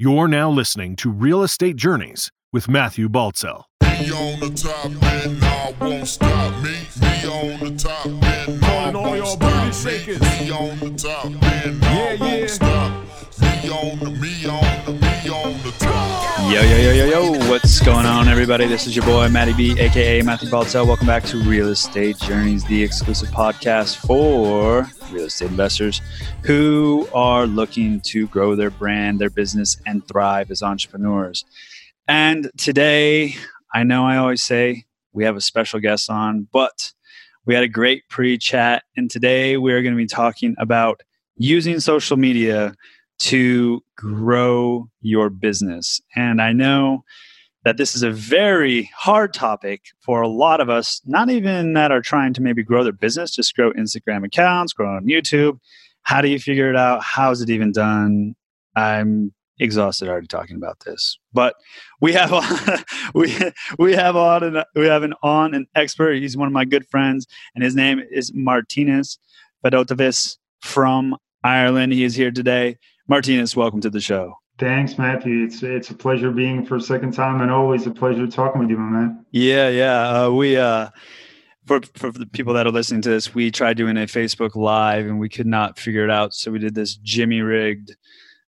You're now listening to Real Estate Journeys with Matthew Baltzell. Yo, yo, yo, yo, yo. What's going on, everybody? This is your boy, Matty B, aka Matthew Baltzell. Welcome back to Real Estate Journeys, the exclusive podcast for real estate investors who are looking to grow their brand, their business, and thrive as entrepreneurs. And today, I know I always say we have a special guest on, but we had a great pre chat. And today, we're going to be talking about using social media to grow your business. And I know that this is a very hard topic for a lot of us, not even that are trying to maybe grow their business, just grow Instagram accounts, grow on YouTube. How do you figure it out? How is it even done? I'm exhausted already talking about this. But we have on, we we have on an, we have an on an expert. He's one of my good friends, and his name is Martinez Fedotovis from Ireland. He is here today. Martinez, welcome to the show. Thanks, Matthew. It's it's a pleasure being for a second time, and always a pleasure talking with you, my man. Yeah, yeah. Uh, we uh, for for the people that are listening to this, we tried doing a Facebook Live and we could not figure it out, so we did this Jimmy rigged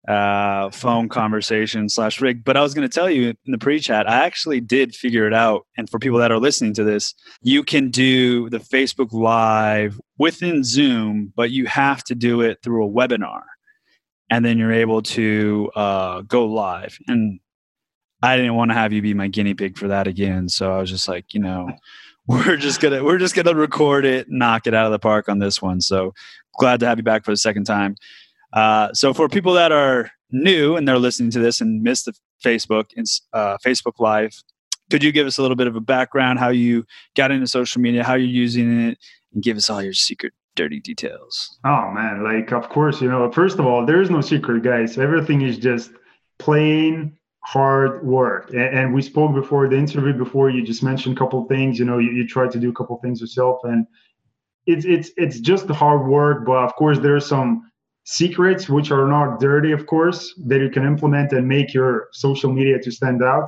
uh, phone conversation slash rig. But I was going to tell you in the pre-chat, I actually did figure it out. And for people that are listening to this, you can do the Facebook Live within Zoom, but you have to do it through a webinar, and then you're able to uh, go live and I didn't want to have you be my guinea pig for that again. So I was just like, you know, we're just gonna we're just gonna record it, knock it out of the park on this one. So glad to have you back for the second time. Uh, so for people that are new and they're listening to this and missed the Facebook uh, Facebook Live, could you give us a little bit of a background how you got into social media, how you're using it, and give us all your secret dirty details? Oh man, like of course, you know. First of all, there is no secret, guys. Everything is just plain hard work. And, and we spoke before the interview. Before you just mentioned a couple things. You know, you, you tried to do a couple things yourself, and it's it's it's just the hard work. But of course, there are some secrets which are not dirty, of course, that you can implement and make your social media to stand out.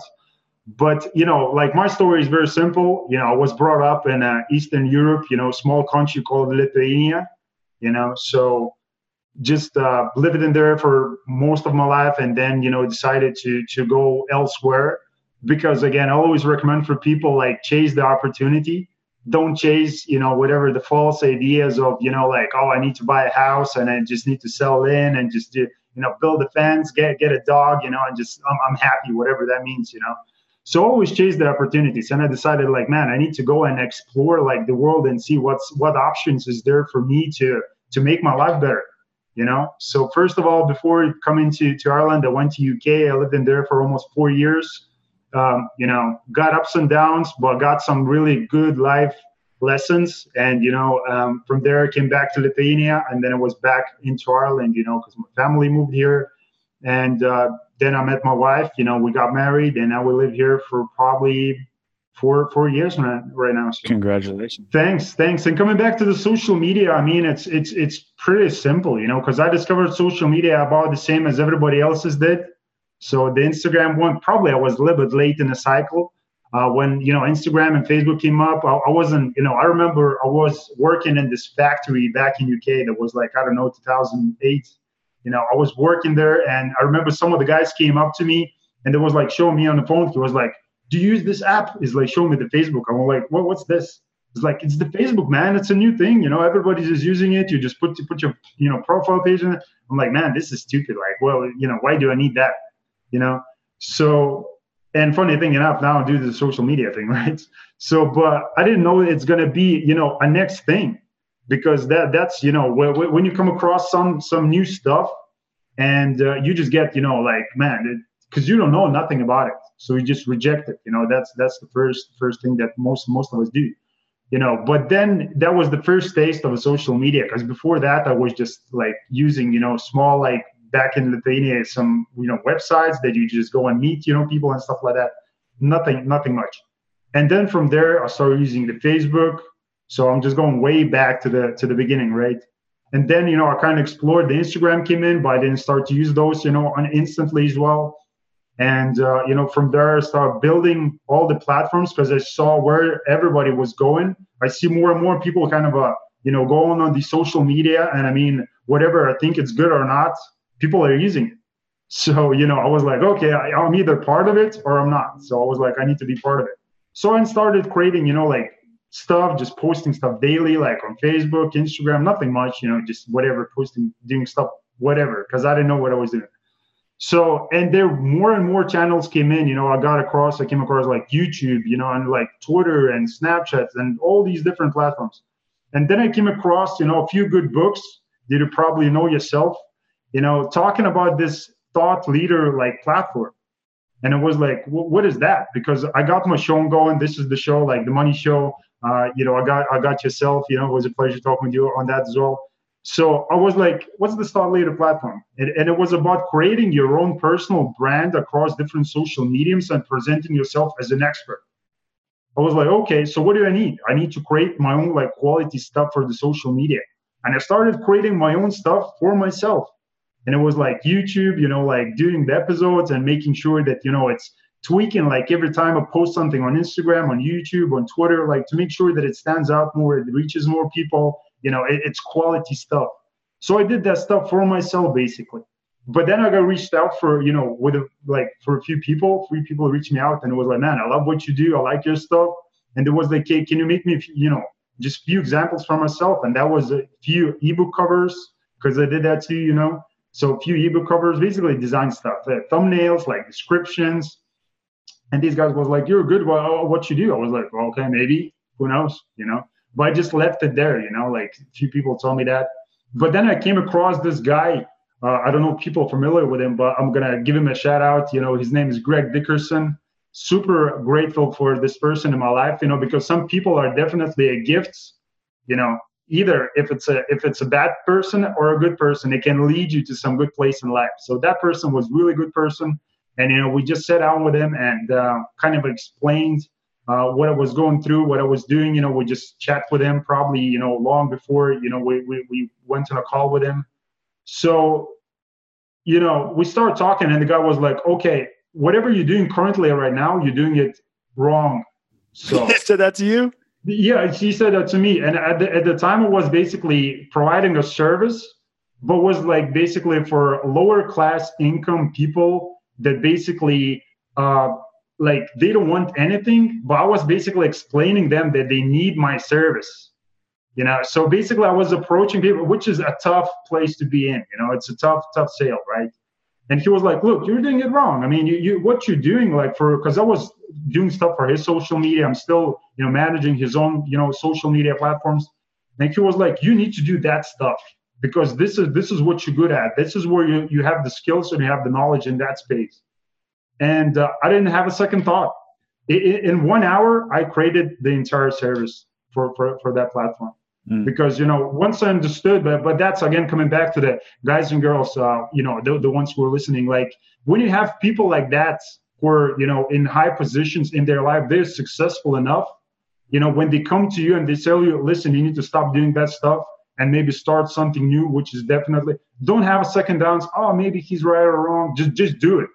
But you know, like my story is very simple. You know, I was brought up in uh, Eastern Europe. You know, small country called Lithuania. You know, so just uh, lived in there for most of my life, and then you know decided to to go elsewhere. Because again, I always recommend for people like chase the opportunity. Don't chase, you know, whatever the false ideas of, you know, like, oh, I need to buy a house and I just need to sell in and just, do, you know, build a fence, get get a dog, you know, and just I'm, I'm happy, whatever that means, you know. So always chase the opportunities. And I decided like, man, I need to go and explore like the world and see what's what options is there for me to to make my life better. You know. So first of all, before coming to, to Ireland, I went to UK. I lived in there for almost four years. Um, you know, got ups and downs, but got some really good life lessons. And you know, um, from there I came back to Lithuania, and then I was back into Ireland. You know, because my family moved here, and uh, then I met my wife. You know, we got married, and now we live here for probably four four years right now. So. Congratulations. Thanks, thanks. And coming back to the social media, I mean, it's it's it's pretty simple, you know, because I discovered social media about the same as everybody else's did. So the Instagram one, probably I was a little bit late in the cycle. Uh, when you know Instagram and Facebook came up, I, I wasn't, you know, I remember I was working in this factory back in UK that was like I don't know 2008. You know, I was working there, and I remember some of the guys came up to me and they was like showing me on the phone. He was like, "Do you use this app?" Is like showing me the Facebook. I'm like, "What? What's this?" It's like it's the Facebook, man. It's a new thing, you know. Everybody's just using it. You just put you put your you know profile page in it. I'm like, man, this is stupid. Like, well, you know, why do I need that? You know. So, and funny thing enough, now I do the social media thing, right? So, but I didn't know it's gonna be you know a next thing because that that's you know when, when you come across some some new stuff and uh, you just get you know like man because you don't know nothing about it. So you just reject it you know that's that's the first first thing that most most of us do you know. But then that was the first taste of a social media because before that i was just like using you know small like back in lithuania some you know websites that you just go and meet you know people and stuff like that. Nothing nothing much. And then from there i started using the facebook. So i'm just going way back to the to the beginning right And then, you know, I kind of explored the Instagram came in, but I didn't start to use those, you know, on instantly as well. And, uh, you know, from there, I started building all the platforms because I saw where everybody was going. I see more and more people kind of, uh, you know, going on the social media. And I mean, whatever I think it's good or not, people are using it. So, you know, I was like, okay, I, I'm either part of it or I'm not. So I was like, I need to be part of it. So I started creating, you know, like stuff, just posting stuff daily, like on Facebook, Instagram, nothing much, you know, just whatever, posting, doing stuff, whatever, because I didn't know what I was doing. So, and there more and more channels came in, you know, I got across, I came across like YouTube, you know, and like Twitter and Snapchat and all these different platforms. And then I came across, you know, a few good books that you probably know yourself, you know, talking about this thought leader like platform and it was like what is that because i got my show going this is the show like the money show uh, you know i got i got yourself you know it was a pleasure talking with you on that as well. So i was like what's the thought leader platform? And, and it was about creating your own personal brand across different social mediums and presenting yourself as an expert. I was like okay so what do i need? I need to create my own like quality stuff for the social media. And i started creating my own stuff for myself. And it was like youtube you know like doing the episodes and making sure that you know it's tweaking like every time i post something on instagram on youtube on twitter like to make sure that it stands out more it reaches more people you know it, it's quality stuff. So i did that stuff for myself basically. But then i got reached out for you know with a, like for a few people three people reached me out and it was like man i love what you do i like your stuff. And it was like hey can you make me you know just few examples for myself? And that was a few ebook covers because i did that too you know? So a few ebook covers, basically design stuff, thumbnails, like descriptions. And these guys was like, "You're good. Well, what you do?" I was like, well, "Okay, maybe. Who knows? You know." But I just left it there. You know, like a few people told me that. But then I came across this guy. Uh, I don't know people familiar with him, but I'm gonna give him a shout out. You know, his name is Greg Dickerson. Super grateful for this person in my life. You know, because some people are definitely a gift. You know, either if it's a if it's a bad person or a good person it can lead you to some good place in life so that person was really good person and you know we just sat down with him and uh, kind of explained uh, what I was going through, what I was doing. You know, we just chat with him probably, you know, long before, you know, we, we, we went on a call with him. So, you know, we started talking and the guy was like, okay, whatever you're doing currently right now, you're doing it wrong. So, so that's you? Yeah, she said that to me, and at the, at the time, it was basically providing a service, but was like basically for lower class income people that basically uh, like they don't want anything, but I was basically explaining them that they need my service. You know, so basically, I was approaching people, which is a tough place to be in. You know, it's a tough, tough sale, right? And he was like, "Look, you're doing it wrong. I mean, you, you what you're doing, like for because I was doing stuff for his social media. I'm still, you know, managing his own, you know, social media platforms. And he was like, you need to do that stuff because this is this is what you're good at. This is where you you have the skills and you have the knowledge in that space. And uh, I didn't have a second thought. In, in one hour, I created the entire service for for, for that platform. Mm. Because you know, once I understood, but but that's again coming back to the guys and girls, uh, you know, the, the ones who are listening. Like when you have people like that who are you know in high positions in their life they're successful enough you know when they come to you and they tell you listen you need to stop doing that stuff and maybe start something new which is definitely don't have a second downs oh maybe he's right or wrong just just do it.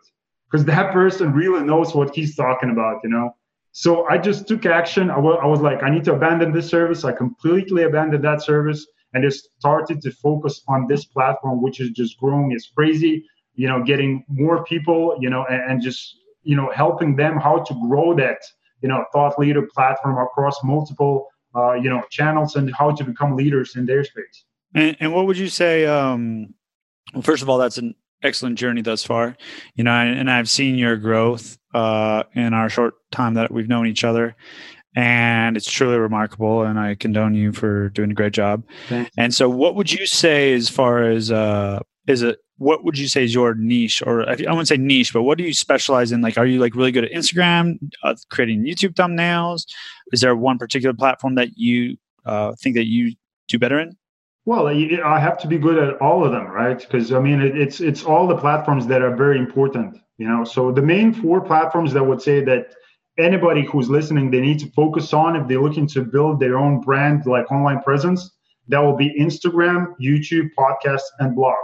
Because that person really knows what he's talking about you know? So i just took action. I was like i need to abandon this service. I completely abandoned that service and just started to focus on this platform which is just growing. It's crazy you know getting more people you know and, and just you know helping them how to grow that you know thought leader platform across multiple uh, you know channels and how to become leaders in their space. And, and what would you say um, well first of all that's an excellent journey thus far. You know and, i've seen your growth uh, in our short time that we've known each other and it's truly remarkable and i condone you for doing a great job. Thanks. and so what would you say as far as uh, is it what would you say is your niche? Or i wouldn't say niche but what do you specialize in? Like are you like really good at instagram uh, creating youtube thumbnails? Is there one particular platform that you uh, think that you do better in? Well i have to be good at all of them right? Because i mean it's it's all the platforms that are very important you know? So the main four platforms that would say that anybody who's listening they need to focus on if they're looking to build their own brand like online presence that will be Instagram, YouTube, podcasts, and blogs.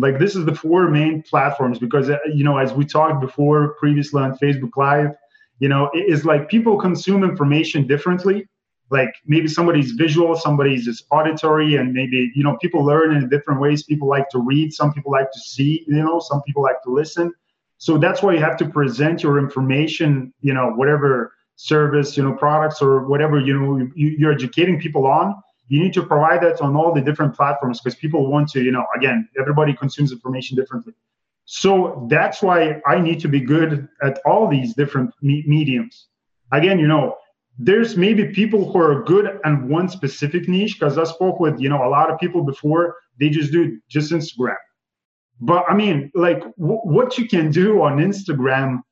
Like this is the four main platforms because uh, you know, as we talked before previously on Facebook Live, you know, it's like people consume information differently. Like maybe somebody's visual, somebody's is auditory, and maybe you know people learn in different ways. People like to read, some people like to see, you know, some people like to listen. So that's why you have to present your information, you know, whatever service, you know, products or whatever you know you're educating people on you need to provide that on all the different platforms because people want to you know again everybody consumes information differently. So that's why i need to be good at all these different me- mediums. Again you know there's maybe people who are good at one specific niche because i spoke with you know a lot of people before they just do just instagram. But i mean like w- what you can do on instagram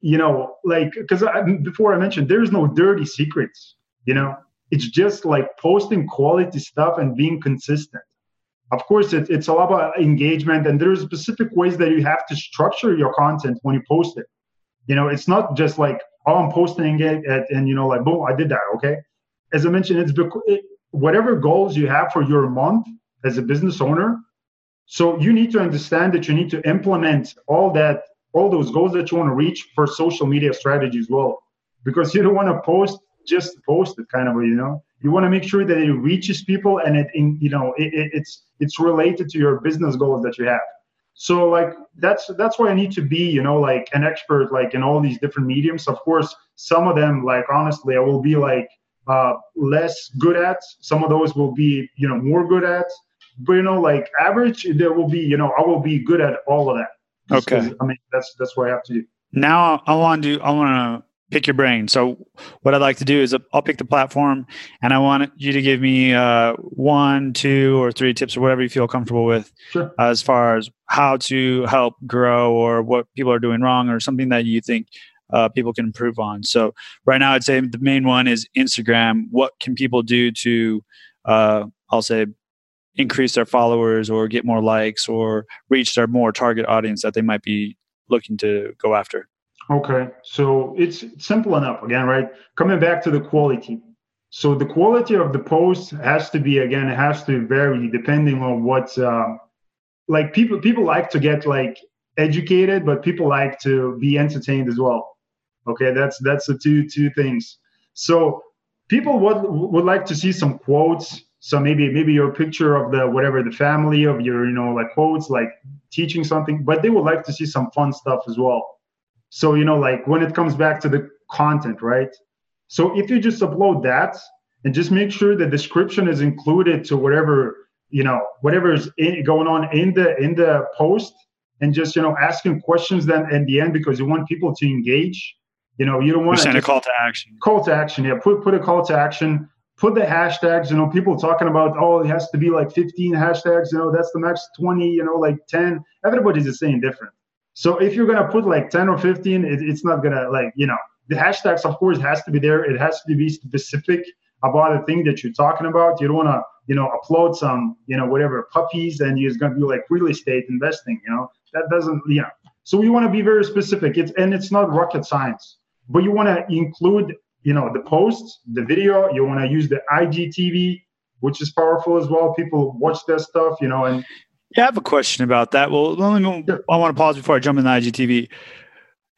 you know like because before i mentioned there's no dirty secrets you know it's just like posting quality stuff and being consistent. Of course it, it's all about engagement and there's specific ways that you have to structure your content when you post it. You know it's not just like oh i'm posting it and you know like boom i did that okay? As i mentioned it's it, whatever goals you have for your month as a business owner so you need to understand that you need to implement all that all those goals that you want to reach for social media strategy as well. Because you don't want to post just post it kind of you know? You want to make sure that it reaches people and it in, you know it, it, it's it's related to your business goals that you have. So like that's that's why i need to be you know like an expert like in all these different mediums. Of course some of them like honestly i will be like uh less good at. Some of those will be you know more good at. But you know like average there will be you know i will be good at all of that. Okay. i mean that's that's what i have to do. Now i want to i want to pick your brain. So what I'd like to do is I'll pick the platform and I want you to give me uh, one, two, or three tips or whatever you feel comfortable with sure. as far as how to help grow or what people are doing wrong or something that you think uh, people can improve on. So right now I'd say the main one is Instagram. What can people do to, uh, I'll say, increase their followers or get more likes or reach their more target audience that they might be looking to go after? Okay, so it's simple enough again, right? Coming back to the quality. So the quality of the post has to be again, it has to vary depending on what uh, like people people like to get like educated, but people like to be entertained as well. Okay, that's that's the two two things. So people would would like to see some quotes. So maybe maybe your picture of the whatever the family of your you know like quotes like teaching something, but they would like to see some fun stuff as well so, you know, like when it comes back to the content, right? So if you just upload that and just make sure the description is included to whatever, you know, whatever is in, going on in the in the post and just, you know, asking questions then in the end because you want people to engage. You know, you don't want to send a call to action. Call to action, yeah. Put put a call to action. Put the hashtags. You know, people talking about oh, it has to be like 15 hashtags. You know, that's the max 20. You know, like 10. Everybody's just saying different. So if you're gonna put like 10 or 15, it, it's not gonna like you know the hashtags of course has to be there. It has to be specific about the thing that you're talking about. You don't wanna you know upload some you know whatever puppies and it's gonna be like real estate investing. You know that doesn't you know. So you want to be very specific. It's and it's not rocket science, but you want to include you know the posts, the video. You want to use the IGTV, which is powerful as well. People watch that stuff, you know, and yeah, I have a question about that. Well, let me, I want to pause before I jump into IGTV.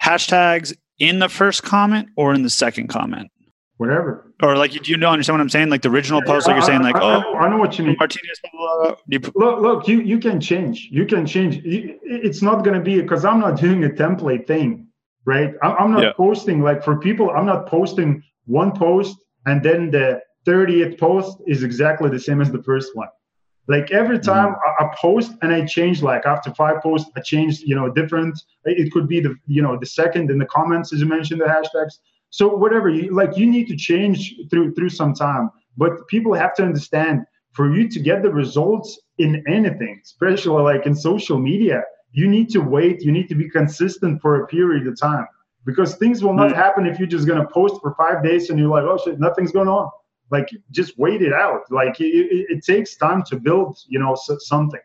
Hashtags in the first comment or in the second comment? Whatever. Or like, do you know understand what I'm saying? Like the original post, like you're saying, like, I, oh, I, I know what you mean. Martinez. Blah, blah, blah. Look, look, you you can change. You can change. It's not going to be because I'm not doing a template thing, right? I'm not yeah. posting like for people. I'm not posting one post and then the 30th post is exactly the same as the first one. Like every mm-hmm. time mm-hmm. I, I post and I change, like after five posts, I change, you know, different. It could be the, you know, the second in the comments as you mentioned the hashtags. So whatever you like, you need to change through through some time. But people have to understand for you to get the results in anything, especially like in social media, you need to wait. You need to be consistent for a period of time because things will not mm-hmm. happen if you're just gonna post for five days and you're like, oh shit, nothing's going on like just wait it out. Like it, it, takes time to build you know something.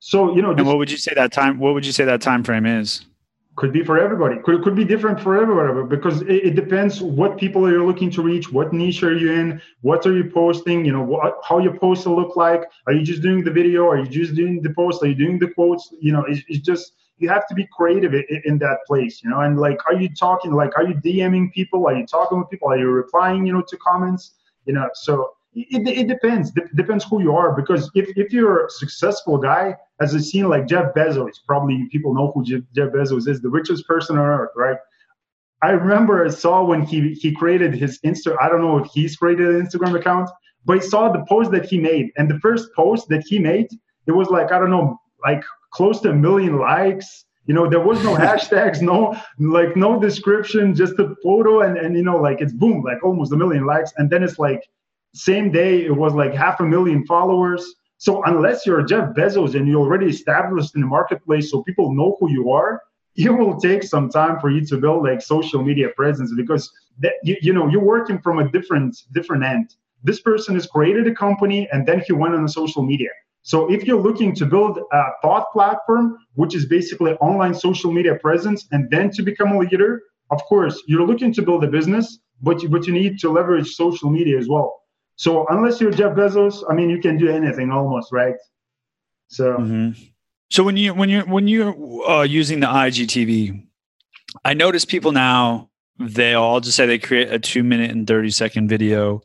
So you know and what would you say that time what would you say that time frame is? Could be for everybody. Could, could be different for everybody because it, it, depends what people are you looking to reach what niche are you in what are you posting you know what, how your post will look like. Are you just doing the video? Are you just doing the post? Are you doing the quotes? You know it's, it's just you have to be creative in, in, that place you know? And like are you talking like are you dming people? Are you talking with people? Are you replying you know to comments you know so it, it depends. It depends who you are. Because if, if you're a successful guy, as a seen like Jeff Bezos, probably people know who Jeff, Jeff Bezos is, the richest person on earth, right? I remember I saw when he he created his Insta. I don't know if he's created an Instagram account, but I saw the post that he made, and the first post that he made, it was like I don't know, like close to a million likes. You know, there was no hashtags, no like no description, just a photo, and and you know, like it's boom, like almost a million likes, and then it's like same day, it was like half a million followers. So unless you're Jeff Bezos and you're already established in the marketplace, so people know who you are, it will take some time for you to build like social media presence because that, you, you know you're working from a different different end. This person has created a company and then he went on the social media. So if you're looking to build a thought platform, which is basically online social media presence, and then to become a leader, of course you're looking to build a business, but you, but you need to leverage social media as well. So unless you're Jeff Bezos, I mean, you can do anything almost, right? So. Mm-hmm. So when you when you're when you're uh, using the IGTV, I notice people now they all just say they create a two minute and thirty second video,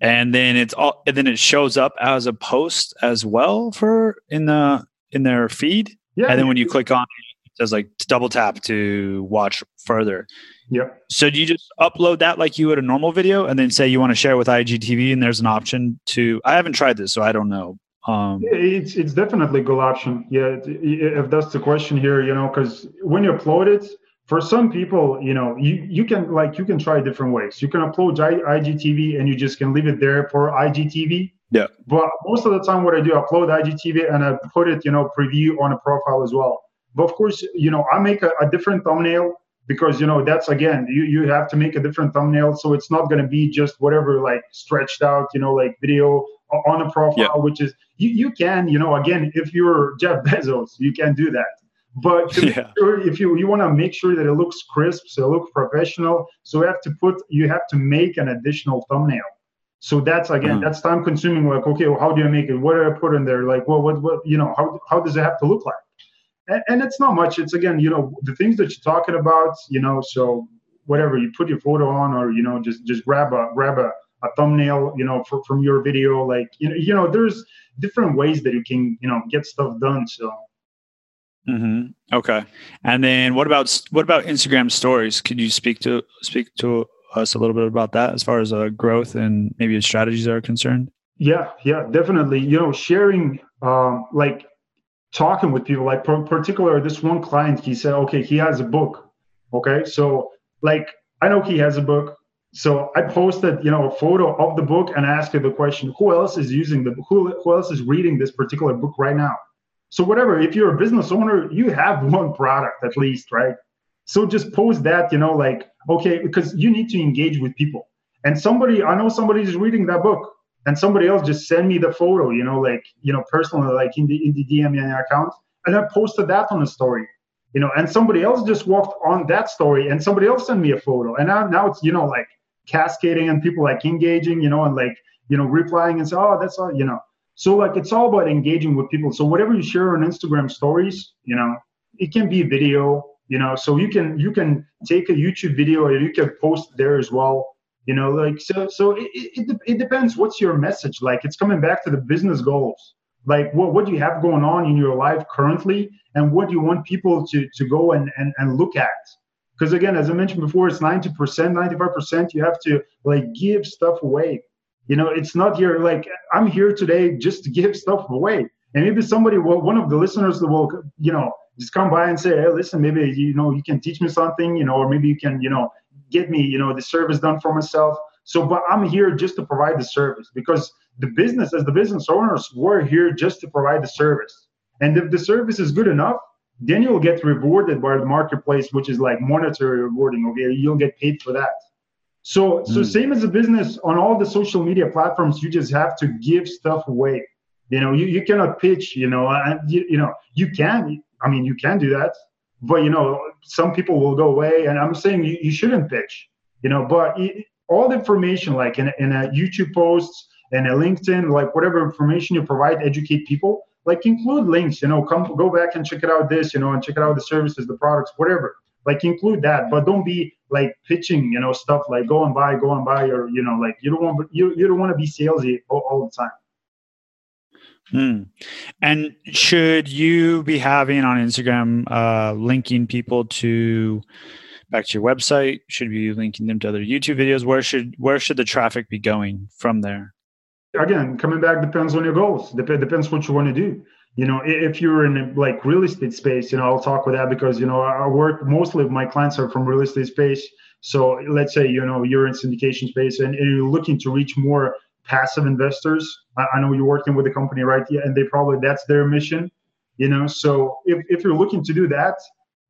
and then it's all and then it shows up as a post as well for in the in their feed. Yeah. And then when you click on it, it says like double tap to watch further. Yep. So do you just upload that like you would a normal video and then say you want to share with IGTV and there's an option to I haven't tried this so I don't know. Um, it's it's definitely a good option. Yeah, if that's the question here, you know, because when you upload it, for some people, you know, you you can like you can try different ways. You can upload IGTV and you just can leave it there for IGTV. Yeah. But most of the time, what I do, I upload IGTV and I put it, you know, preview on a profile as well. But of course, you know, I make a, a different thumbnail because you know that's again you you have to make a different thumbnail so it's not going to be just whatever like stretched out you know like video on a profile yeah. which is you, you can you know again if you're jeff bezos you can do that but yeah. sure, if you you want to make sure that it looks crisp so it looks professional so you have to put you have to make an additional thumbnail so that's again uh-huh. that's time consuming like okay well, how do i make it what do i put in there like well what what you know how, how does it have to look like and, and it's not much. It's again, you know, the things that you're talking about, you know, so whatever you put your photo on, or you know, just just grab a grab a, a thumbnail, you know, for, from your video. Like you know, you know, there's different ways that you can you know get stuff done. So. Mm-hmm. Okay. And then what about what about Instagram stories? Could you speak to speak to us a little bit about that as far as uh, growth and maybe strategies are concerned? Yeah, yeah, definitely. You know, sharing um, like talking with people like particular this one client he said okay he has a book okay so like i know he has a book so i posted you know a photo of the book and asked the question who else is using the who, who else is reading this particular book right now so whatever if you're a business owner you have one product at least right? So just post that you know like okay because you need to engage with people. And somebody i know somebody is reading that book and somebody else just send me the photo, you know, like you know, personally, like in the in the DM account, and I posted that on a story, you know, and somebody else just walked on that story, and somebody else sent me a photo, and now now it's you know like cascading and people like engaging, you know, and like you know replying and say, oh, that's all, you know. So like it's all about engaging with people. So whatever you share on Instagram stories, you know, it can be video, you know, so you can you can take a YouTube video and you can post there as well you know like so so it, it, it depends. What's your message? Like it's coming back to the business goals. Like what, what do you have going on in your life currently? And what do you want people to to go and and, and look at? Because again as i mentioned before it's 90% 95% you have to like give stuff away you know it's not here like i'm here today just to give stuff away and maybe somebody will one of the listeners will you know just come by and say hey listen maybe you know you can teach me something you know or maybe you can you know get me, you know, the service done for myself. So, but I'm here just to provide the service because the business, as the business owners, we're here just to provide the service. And if the service is good enough, then you'll get rewarded by the marketplace, which is like monetary rewarding. Okay, you'll get paid for that. So, mm. so hmm. same as a business on all the social media platforms, you just have to give stuff away. You know, you, you cannot pitch. You know, and you, you know you can. I mean, you can do that, but you know some people will go away and i'm saying you, you shouldn't pitch you know but it, all the information like in, in a youtube posts and a linkedin like whatever information you provide educate people like include links you know come go back and check it out this you know and check it out the services the products whatever like include that but don't be like pitching you know stuff like go and buy go and buy or you know like you don't want you, you don't want to be salesy all, all the time Hmm. And should you be having on Instagram uh, linking people to back to your website? Should you be linking them to other YouTube videos? Where should where should the traffic be going from there? Again, coming back depends on your goals. Dep- depends what you want to do. You know, if you're in like real estate space, you know, I'll talk with that because you know I work mostly my clients are from real estate space. So let's say you know you're in syndication space and, and you're looking to reach more passive investors. I, I know you're working with a company, right? Yeah, and they probably that's their mission, you know. So if, if you're looking to do that,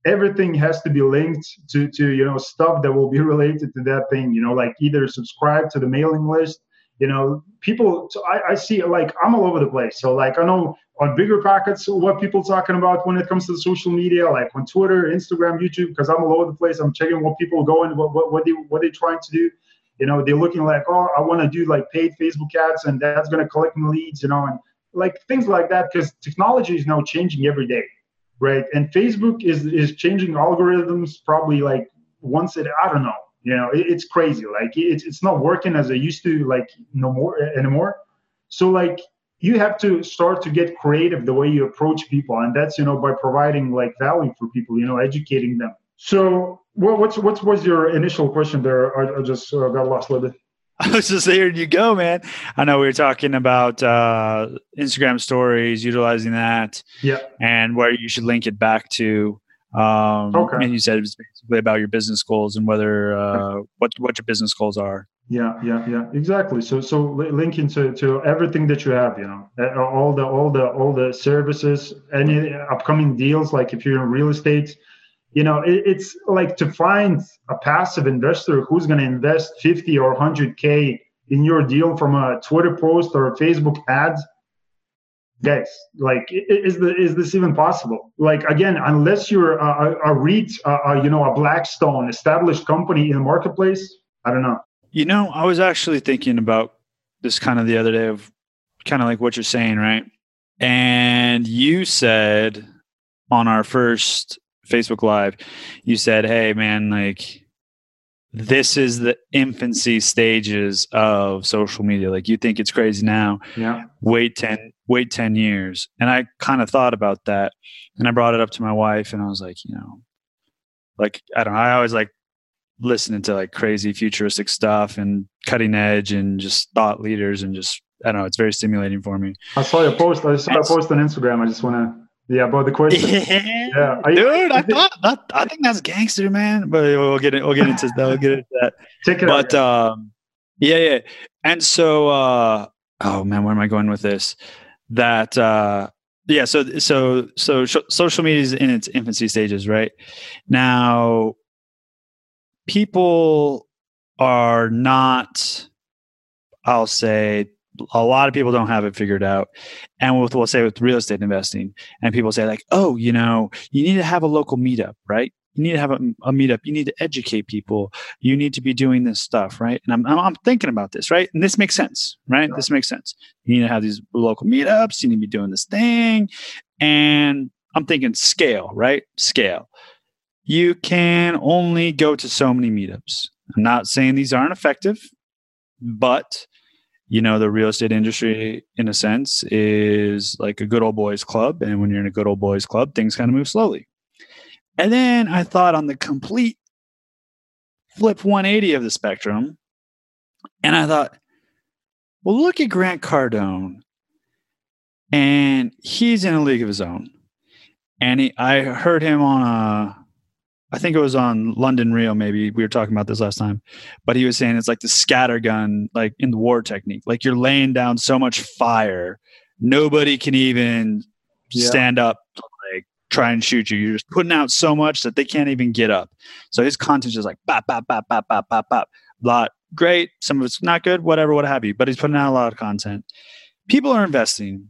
everything has to be linked to to you know stuff that will be related to that thing. You know, like either subscribe to the mailing list. You know, people. So I, I see like I'm all over the place. So like I know on BiggerPockets what people talking about when it comes to social media, like on Twitter, Instagram, YouTube, because I'm all over the place. I'm checking what people going, what what what they what they trying to do you know they're looking like oh i want to do like paid facebook ads and that's going to collect leads you know and like things like that because technology is now changing every day right and facebook is is changing algorithms probably like once it i don't know you know it, it's crazy like it's, it's not working as it used to like no more anymore so like you have to start to get creative the way you approach people and that's you know by providing like value for people you know educating them so well, what's what was your initial question there? I, I just uh, got lost a little bit. I was just there you go, man. I know we were talking about uh, Instagram stories, utilizing that, yeah, and where you should link it back to. Um, okay. And you said it was basically about your business goals and whether uh, what what your business goals are. Yeah, yeah, yeah, exactly. So so linking to to everything that you have, you know, all the all the all the services, any upcoming deals. Like if you're in real estate you know it, it's like to find a passive investor who's going to invest 50 or 100k in your deal from a twitter post or a facebook ad guys like is the is this even possible like again unless you're a, a REIT a, you know a blackstone established company in the marketplace i don't know you know i was actually thinking about this kind of the other day of kind of like what you're saying right and you said on our first Facebook Live, you said, "Hey, man, like." This is the infancy stages of social media. Like you think it's crazy now. Yeah. Wait 10, wait 10 years. And I kind of thought about that. And I brought it up to my wife and I was like, you know, like I don't know, I always like listening to like crazy futuristic stuff and cutting edge and just thought leaders and just I don't know, it's very stimulating for me. I saw your post. I saw a post on Instagram. I just want to yeah, about the question. yeah, I, dude, I, I thought that, I think that's gangster, man. But we'll get it. We'll get into that. We'll get into that. Check it but, out. um, yeah, yeah. And so, uh, oh man, where am I going with this? That, uh, yeah. So, so, so, sh- social media is in its infancy stages, right? Now, people are not. I'll say a lot of people don't have it figured out. And with, we'll say with real estate investing, and people say, like, oh, you know, you need to have a local meetup, right? You need to have a, a meetup. You need to educate people. You need to be doing this stuff, right? And I'm, I'm, I'm thinking about this, right? And this makes sense, right? This makes sense. You need to have these local meetups. You need to be doing this thing. And I'm thinking scale, right? Scale. You can only go to so many meetups. I'm not saying these aren't effective, but you know the real estate industry in a sense is like a good old boys club and when you're in a good old boys club things kind of move slowly. And then i thought on the complete flip 180 of the spectrum and i thought well look at grant cardone and he's in a league of his own. And he, i heard him on a I think it was on London Real, maybe we were talking about this last time, but he was saying it's like the scatter gun, like in the war technique. Like you're laying down so much fire, nobody can even yeah. stand up to like try and shoot you. You're just putting out so much that they can't even get up. So his content is like bop, bop, bop, bop, bop, bop, bop. Lot great. Some of it's not good, whatever, what have you. But he's putting out a lot of content. People are investing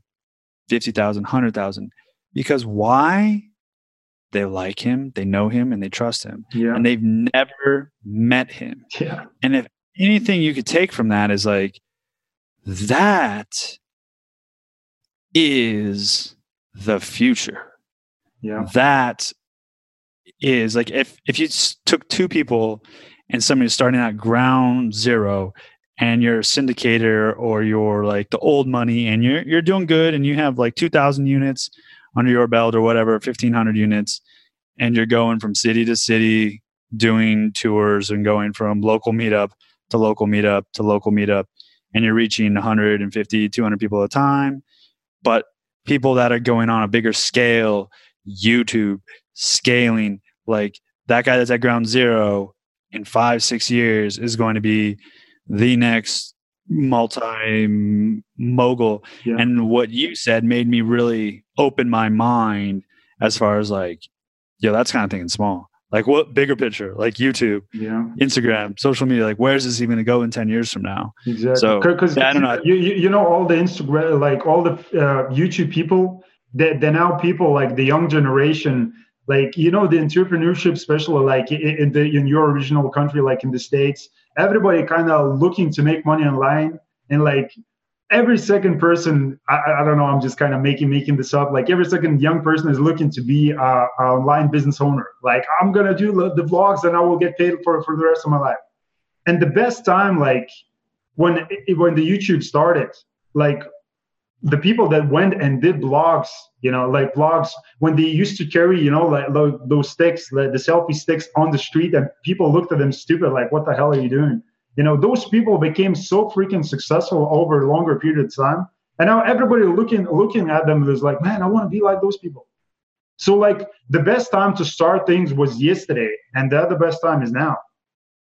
50,000, 100,000 because why? They like him, they know him, and they trust him. Yeah. And they've never met him. Yeah. And if anything you could take from that is like, that is the future. Yeah. That is like if if you took two people and somebody's starting at ground zero and you're a syndicator or you're like the old money and you're you're doing good and you have like 2000 units under your belt or whatever 1500 units and you're going from city to city doing tours and going from local meetup to local meetup to local meetup and you're reaching 150 200 people at a time. But people that are going on a bigger scale youtube scaling like that guy that's at ground zero in five six years is going to be the next multi mogul Yeah. and what you said made me really open my mind as far as like yo that's kind of thinking small like what bigger picture like youtube Yeah. instagram social media like where's this even going to go in 10 years from now Exactly. So, because yeah, I don't know. You, you you know all the Instagram like all the uh, YouTube people that they're now people like the young generation like you know the entrepreneurship especially like in the in your original country like in the states everybody kind of looking to make money online and like every second person I, I- don't know i'm just kind of making making this up like every second young person is looking to be a, a online business owner. Like i'm gonna do the vlogs and i will get paid for for the rest of my life. And the best time like when when the YouTube started, like the people that went and did blogs, you know, like blogs when they used to carry, you know, like those sticks, the selfie sticks on the street, and people looked at them stupid, like, "What the hell are you doing?" You know, those people became so freaking successful over a longer period of time, and now everybody looking looking at them is like, "Man, I want to be like those people." So, like, the best time to start things was yesterday, and the other best time is now.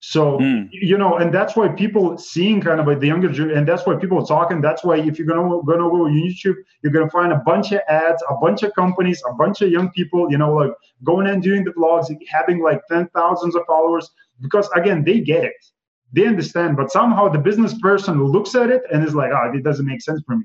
So Mm. you know, and that's why people seeing kind of like the younger, and that's why people are talking. That's why if you're gonna gonna go on YouTube, you're gonna find a bunch of ads, a bunch of companies, a bunch of young people. You know, like going and doing the vlogs, having like ten thousands of followers, because again, they get it, they understand. But somehow the business person looks at it and is like, oh, it doesn't make sense for me.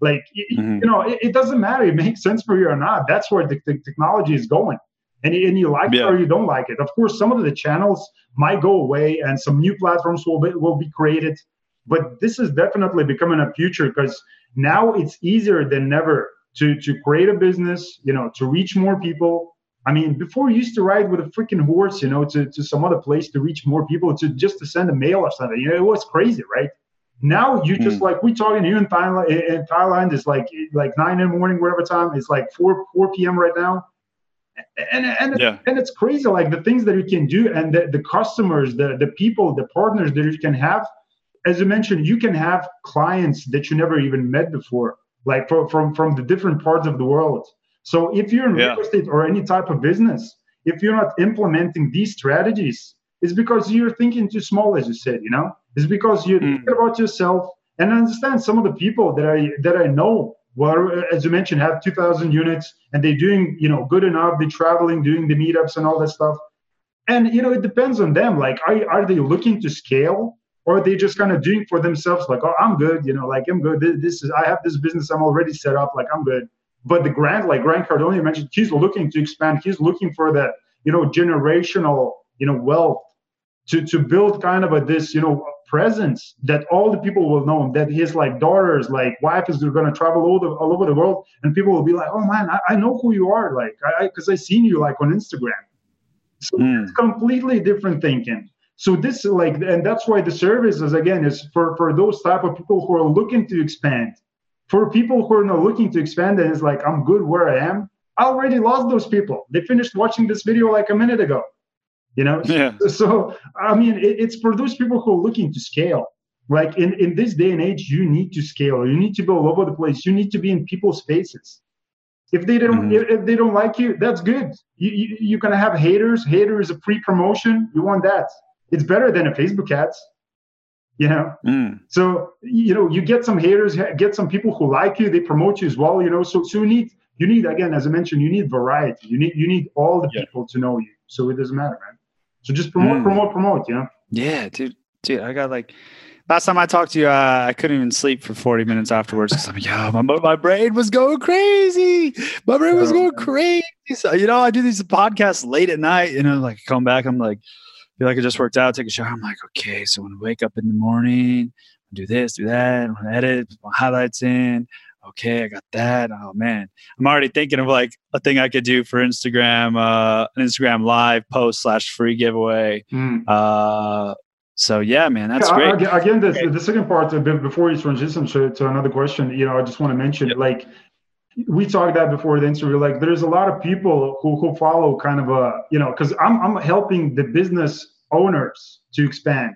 Like Mhm. you know, it, it doesn't matter. It makes sense for you or not. That's where the, the technology is going. And, and you like Yeah. it or you don't like it. Of course, some of the channels might go away and some new platforms will be, will be created. But this is definitely becoming a future because now it's easier than ever to, to create a business, you know, to reach more people. I mean, before you used to ride with a freaking horse, you know, to, to some other place to reach more people, to just to send a mail or something. You know, it was crazy, right? Now you just hmm. like we're talking you in Thailand. In Thailand, it's like like nine in the morning, whatever time. It's like four four p.m. right now, and and Yeah. and it's crazy. Like the things that you can do, and the, the customers, the the people, the partners that you can have. As you mentioned, you can have clients that you never even met before, like from from from the different parts of the world. So if you're in Yeah. real estate or any type of business, if you're not implementing these strategies, it's because you're thinking too small, as you said. You know, it's because you're Mm. thinking about yourself. And I understand some of the people that I that I know, well, as you mentioned, have 2,000 units, and they're doing you know good enough. They're traveling, doing the meetups and all that stuff. And you know, it depends on them. Like, are are they looking to scale? Or are they just kind of doing for themselves, like, oh, I'm good, you know, like I'm good. This, this is, I have this business, I'm already set up, like I'm good. But the grant, like Grant Cardone mentioned, he's looking to expand. He's looking for that, you know, generational, you know, wealth to to build kind of a this, you know, presence that all the people will know him. That his like daughters, like wife is going to travel all, the, all over the world, and people will be like, oh man, I, I know who you are, like, I because I, seen you like on Instagram. So Mm. it's completely different thinking. So this like, and that's why the services again is for for those type of people who are looking to expand. For people who are not looking to expand and it's like I'm good where I am. I already lost those people. They finished watching this video like a minute ago. You know. Yeah. So I mean, it, it's for those people who are looking to scale. Like in in this day and age, you need to scale. You need to be all over the place. You need to be in people's faces. If they don't Mhm. if, if they don't like you, that's good. You, you you're gonna have haters. Hater is a free promotion. You want that. It's better than a Facebook ads. You know. Mm. So you know, you get some haters, get some people who like you, they promote you as well. You know, so so you need you need again, as I mentioned, you need variety. You need you need all the Yeah. people to know you. So it doesn't matter, man. So just promote, Mm. promote, promote. You know. Yeah, dude, dude, I got like Last time I talked to you, uh, I couldn't even sleep for 40 minutes afterwards because I'm like, yeah, my, my brain was going crazy. My brain was going crazy. So, you know, I do these podcasts late at night, and I'm like, come back, I'm like, feel like I just worked out, take a shower. I'm like, okay, so when I wake up in the morning, do this, do that, edit, put my highlights in. Okay, I got that. Oh man, I'm already thinking of like a thing I could do for Instagram, uh, an Instagram live post slash free giveaway. Mm. Uh, so yeah, man, that's Yeah, great. Again, again the, Okay. the second part, before you transition to, to another question, you know, I just want to mention, Yep. like, we talked that before the interview. Like, there's a lot of people who, who follow kind of a, you know, because I'm I'm helping the business owners to expand.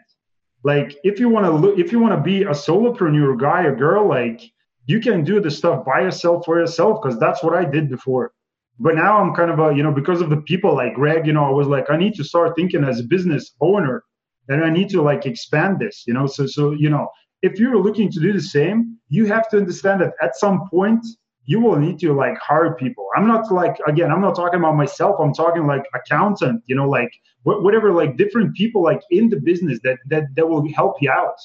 Like, if you want to look, if you want to be a solopreneur guy or girl, like, you can do the stuff by yourself for yourself because that's what I did before. But now I'm kind of a, you know, because of the people like Greg, you know, I was like, I need to start thinking as a business owner and I need to like expand this, you know. So so you know, if you're looking to do the same, you have to understand that at some point you will need to like hire people. I'm not like again, I'm not talking about myself. I'm talking like accountant, you know, like whatever, like different people like in the business that that that will help you out.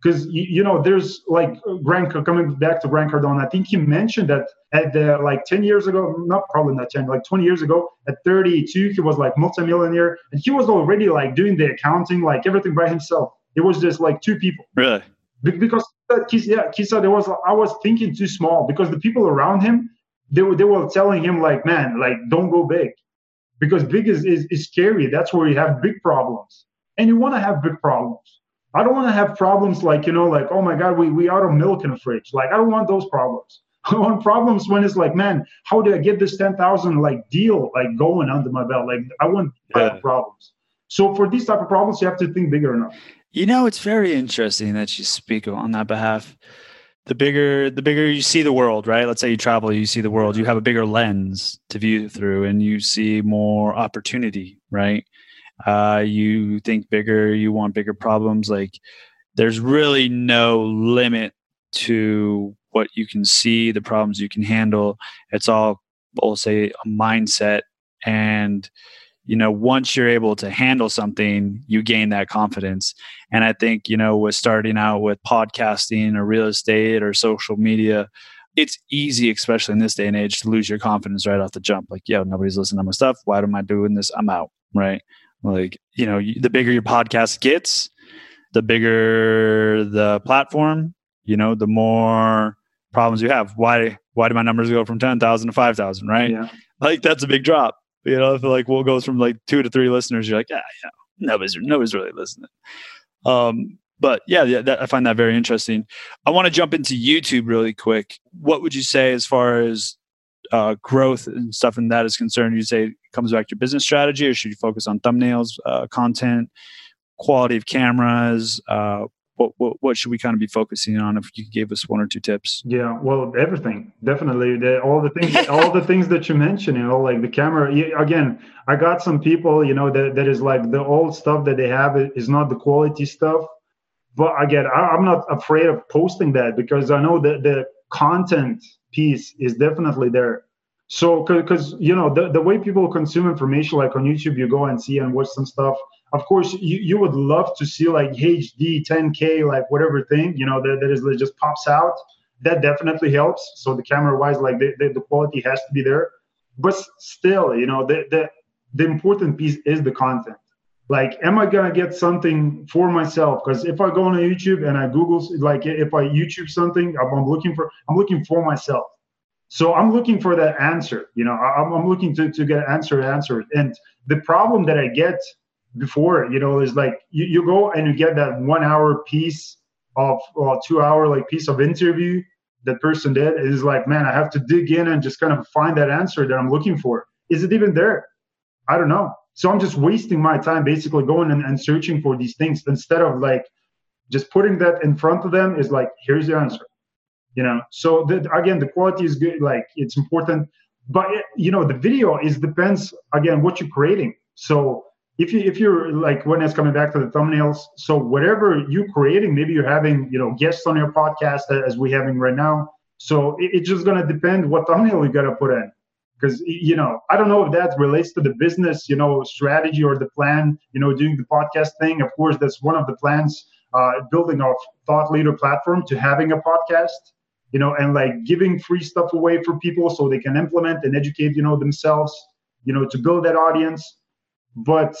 Because you, you know, there's like Grant coming back to Grant Cardone. I think he mentioned that at the like 10 years ago, not probably not 10, like 20 years ago, at 32, he was like multimillionaire, and he was already like doing the accounting, like everything by himself. It was just like two people. really? Be- because uh, Kis- yeah, Kisa, there was I was thinking too small because the people around him they were they were telling him like, man, like don't go big, because big is is, is scary. That's where you have big problems, and you want to have big problems. I don't want to have problems like you know like oh my god we we out of milk in the fridge. Like I don't want those problems. I want problems when it's like man, how do I get this ten thousand like deal like going under my belt? Like I want Yeah. problems. So for these type of problems, you have to think bigger enough. You know, it's very interesting that you speak on that behalf. The bigger, the bigger you see the world, right? Let's say you travel, you see the world, you have a bigger lens to view through, and you see more opportunity, right? Uh, you think bigger, you want bigger problems. Like, there's really no limit to what you can see, the problems you can handle. It's all, we'll say, a mindset. And you know once you're able to handle something you gain that confidence. And i think you know with starting out with podcasting or real estate or social media it's easy especially in this day and age to lose your confidence right off the jump. Like yo nobody's listening to my stuff. Why am i doing this? I'm out right like you know the bigger your podcast gets the bigger the platform you know the more problems you have why why do my numbers go from 10,000 to 5,000 right Yeah. like that's a big drop. You know, if like what goes from like two to three listeners, you're like, yeah, yeah, nobody's nobody's really listening. Um, but yeah, yeah, that, I find that very interesting. I want to jump into YouTube really quick. What would you say as far as uh, growth and stuff and that is concerned? You say it comes back to your business strategy, or should you focus on thumbnails, uh, content, quality of cameras? Uh, what, what what should we kind of be focusing on? If you gave us one or two tips. Yeah, well, everything definitely. The, all the things, all the things that you mentioned, you know, like the camera. Again, I got some people, you know, that, that is like the old stuff that they have is not the quality stuff. But again, I, I'm not afraid of posting that because I know that the content piece is definitely there. So, because you know the, the way people consume information, like on YouTube, you go and see and watch some stuff. Of course, you, you would love to see like HD, 10K, like whatever thing, you know, that, that is just pops out that definitely helps. So the camera wise, like the, the, the quality has to be there. But still, you know, the, the the important piece is the content. Like, am I gonna get something for myself? Because if I go on YouTube and I Google, like, if I YouTube something, I'm looking for, I'm looking for myself. So I'm looking for that answer. You know, I'm, I'm looking to to get answer answer. And the problem that I get before, you know, is like you, you go and you get that one hour piece of or two hour like piece of interview that person did is like man i have to dig in and just kind of find that answer that i'm looking for is it even there i don't know so i'm just wasting my time basically going and, and searching for these things instead of like just putting that in front of them is like here's the answer you know? So again the quality is good like it's important but you know the video is depends again what you're creating. So if you if you're like when it's coming back to the thumbnails so whatever you're creating maybe you're having you know guests on your podcast as we're having right now so it, it's just going to depend what thumbnail you got to put in. Because you know i don't know if that relates to the business you know strategy or the plan you know doing the podcast thing. Of course that's one of the plans uh, building a thought leader platform to having a podcast you know and like giving free stuff away for people so they can implement and educate you know themselves you know to build that audience. But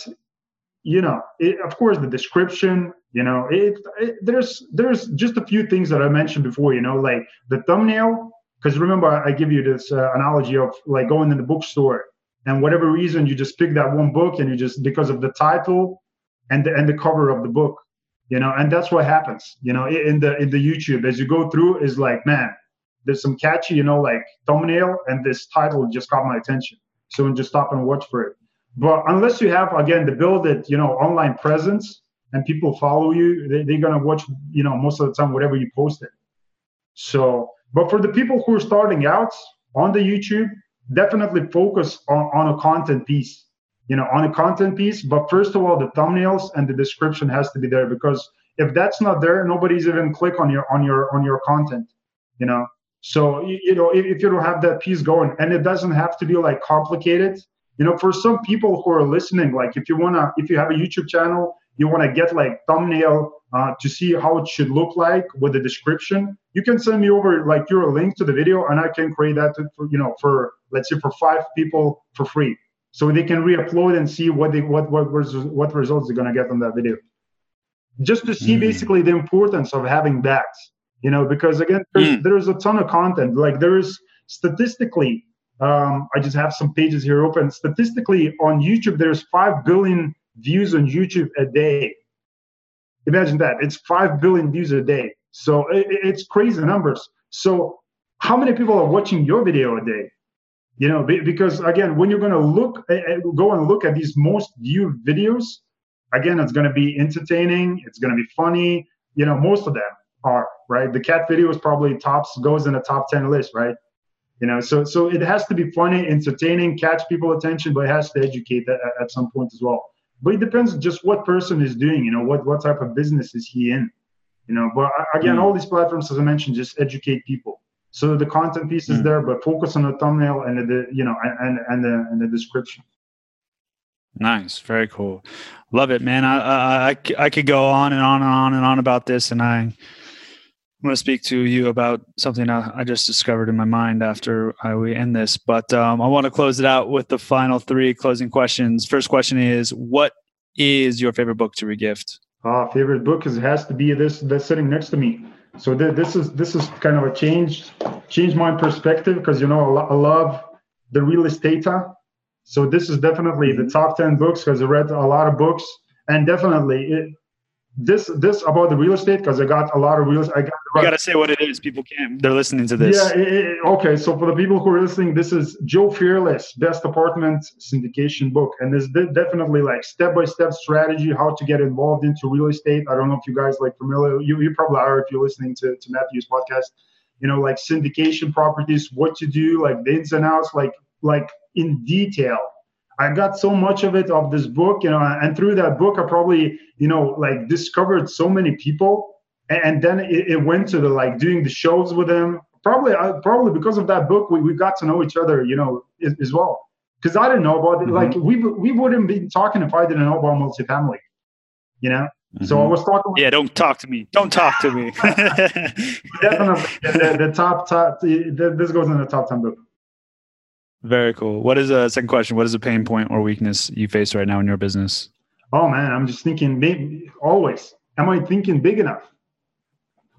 you know it, of course the description you know it, it, there's there's just a few things that i mentioned before you know like the thumbnail. Because remember i give you this uh, analogy of like going in the bookstore and whatever reason you just pick that one book and you just because of the title and the and the cover of the book you know and that's what happens you know in the in the youtube as you go through is like man there's some catchy you know like thumbnail and this title just caught my attention. So and just stop and watch for it. But unless you have again the build it you know online presence and people follow you they, they're to watch you know most of the time whatever you posted. So but for the people who are starting out on the youtube definitely focus on, on a content piece you know on a content piece but first of all the thumbnails and the description has to be there because if that's not there nobody's even click on your on your on your content you know? So you, know if, if you don't have that piece going and it doesn't have to be like complicated you know for some people who are listening like if you want to if you have a youtube channel you want to get like thumbnail uh, to see how it should look like with the description you can send me over like your link to the video and i can create that for you know for let's say for five people for free so they can re-upload and see what they what what what results they're gonna get on that video. Just to see mm. basically the importance of having that, you know, because again, there's, mm. there's a ton of content. Like there is statistically, um, I just have some pages here open. Statistically, on YouTube, there's five billion views on YouTube a day. Imagine that it's five billion views a day. So it, it's crazy numbers. So how many people are watching your video a day? You know because again when you're going to look eh, eh, go and look at these most viewed videos again it's going to be entertaining it's going to be funny you know most of them are right? The cat video is probably tops goes in a top 10 list right? You know so so it has to be funny entertaining catch people attention but it has to educate at, at some point as well. But it depends just what person is doing you know what what type of business is he in? You know but again mm. all these platforms as i mentioned just educate people so the content piece is mm. there, but focus on the thumbnail and the you know and and the and the description. Nice, very cool. Love it, man. I, I I could go on and on and on and on about this, and I. I'm going to speak to you about something I, just discovered in my mind after I, we end this. But um, I want to close it out with the final three closing questions. First question is What is your favorite book to regift? Uh, favorite book is, has to be this that's sitting next to me so th- this is this is kind of a change change my perspective because you know I love the real estate so this is definitely the mm-hmm. top 10 books because i read a lot of books and definitely it, this this about the real estate because I got a lot of real. I got. You got to say what it is. People can't. They're listening to this. Yeah. It, it, okay. So for the people who are listening, this is Joe Fairless Best Apartment Syndication book, and this definitely like step by step strategy how to get involved into real estate. I don't know if you guys like familiar. You you probably are if you're listening to to Matthew's podcast. You know, like syndication properties, what to do, like the ins and outs, like like in detail I got so much of it of this book, you know, and through that book, I probably, you know, like discovered so many people, and then it, it went to the like doing the shows with them. Probably, uh, probably because of that book, we, we got to know each other, you know, as, as well. Because I didn't know about it. Mm-hmm. Like we we wouldn't be talking if I didn't know about multifamily, you know. Mm-hmm. So I mm-hmm. was talking. yeah, don't talk to me. Don't talk to me. definitely, the, the, top top. The, this goes in the top ten book. Very cool. What is a second question? What is a pain point or weakness you face right now in your business? Oh man, I'm just thinking maybe always. Am I thinking big enough?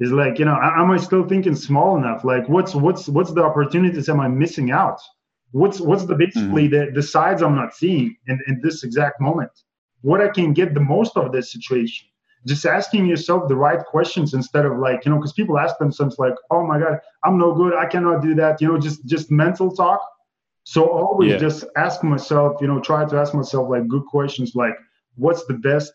Is like, you know, am I still thinking small enough? Like what's what's what's the opportunities am I missing out? What's what's the basically mm-hmm. the, the sides I'm not seeing in, in this exact moment? What I can get the most of this situation? Just asking yourself the right questions instead of like, you know, because people ask themselves like, oh my God, I'm no good, I cannot do that, you know, just just mental talk so always yeah. just ask myself, you know, try to ask myself like good questions like, what's the best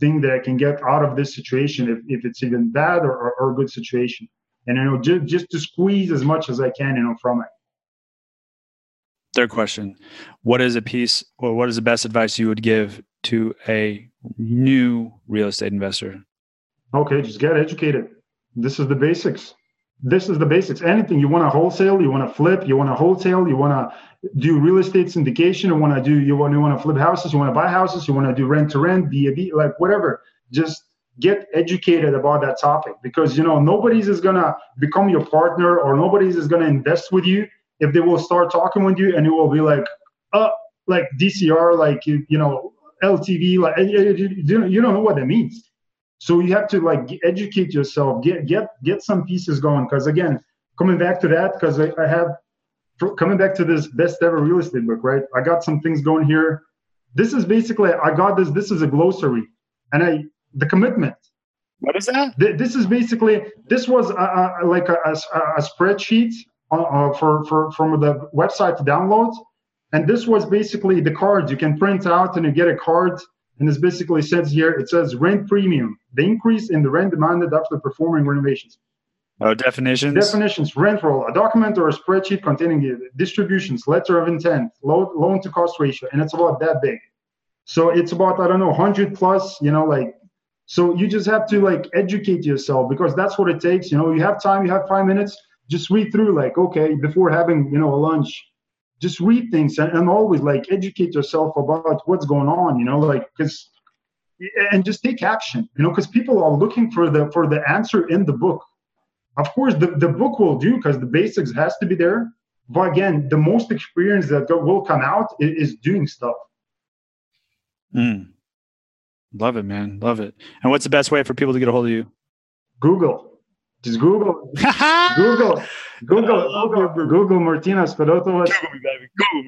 thing that I can get out of this situation if, if it's even bad or, or, or a good situation? And, you know, just, just to squeeze as much as I can, you know, from it. Third question What is a piece or what is the best advice you would give to a new real estate investor? Okay, just get educated. This is the basics this is the basics. Anything you want to wholesale, you want to flip, you want to wholesale, you want to do real estate syndication, you want to do you want want to flip houses, you want to buy houses, you want to do rent to rent, B2B, like whatever. Just get educated about that topic because you know nobody's is gonna become your partner or nobody's is gonna invest with you if they will start talking with you and it will be like uh like DCR like you, you know LTV like you, you don't know what that means so you have to like educate yourself get get get some pieces going because again coming back to that because I, I have coming back to this best ever real estate book right I got some things going here this is basically I got this this is a glossary and I the commitment. What is that? This is basically this was a, a, like a, a, spreadsheet uh, uh, for for from the website to download, and this was basically the cards you can print out and you get a card. And this basically says here it says rent premium, the increase in the rent demanded after performing renovations. Oh, definitions. Definitions: rent roll, a document or a spreadsheet containing distributions, letter of intent, loan, loan to cost ratio, and it's about that big. So it's about I don't know, hundred plus. You know, like so you just have to like educate yourself because that's what it takes. You know, you have time, you have five minutes, just read through like, okay, before having, you know, a lunch, just read things and, and always like educate yourself about what's going on, you know, like because and just take action, you know, because people are looking for the for the answer in the book. Of course, the, the book will do because the basics has to be there. But again, the most experience that will come out is, is doing stuff. Mm. Love it, man. Love it. And what's the best way for people to get a hold of you? Google. Just Google. Google. Google. Google. Google Martynas Fedotovas.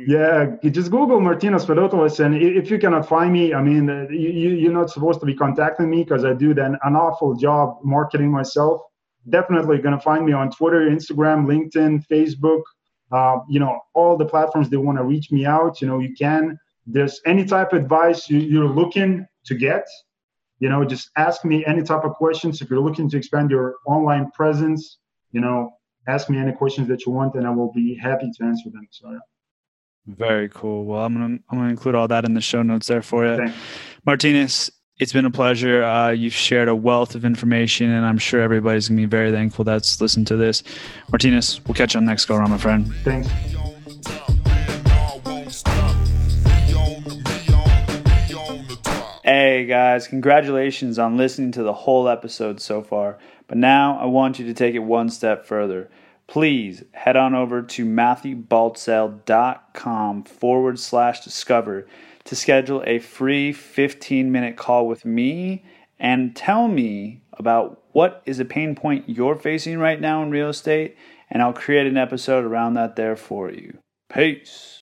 Yeah, just Google Martynas Fedotovas. And if you cannot find me, I mean, uh, you, you're not supposed to be contacting me because I do then an awful job marketing myself. Definitely going to find me on Twitter, Instagram, LinkedIn, Facebook. Uh, you know, all the platforms they want to reach me out. You know, you can. There's any type of advice you, you're looking to get. You know, just ask me any type of questions. If you're looking to expand your online presence, you know, ask me any questions that you want, and I will be happy to answer them. So. Yeah. Very cool. Well, I'm gonna I'm gonna include all that in the show notes there for you, Thanks. Martynas. It's been a pleasure. Uh, you've shared a wealth of information, and I'm sure everybody's gonna be very thankful that's listened to this. Martinez, we'll catch you on next go around, my friend. Thanks. Hey guys, congratulations on listening to the whole episode so far. But now I want you to take it one step further. Please head on over to matthewbaltzell.com forward slash discover to schedule a free 15 minute call with me and tell me about what is a pain point you're facing right now in real estate, and I'll create an episode around that there for you. Peace.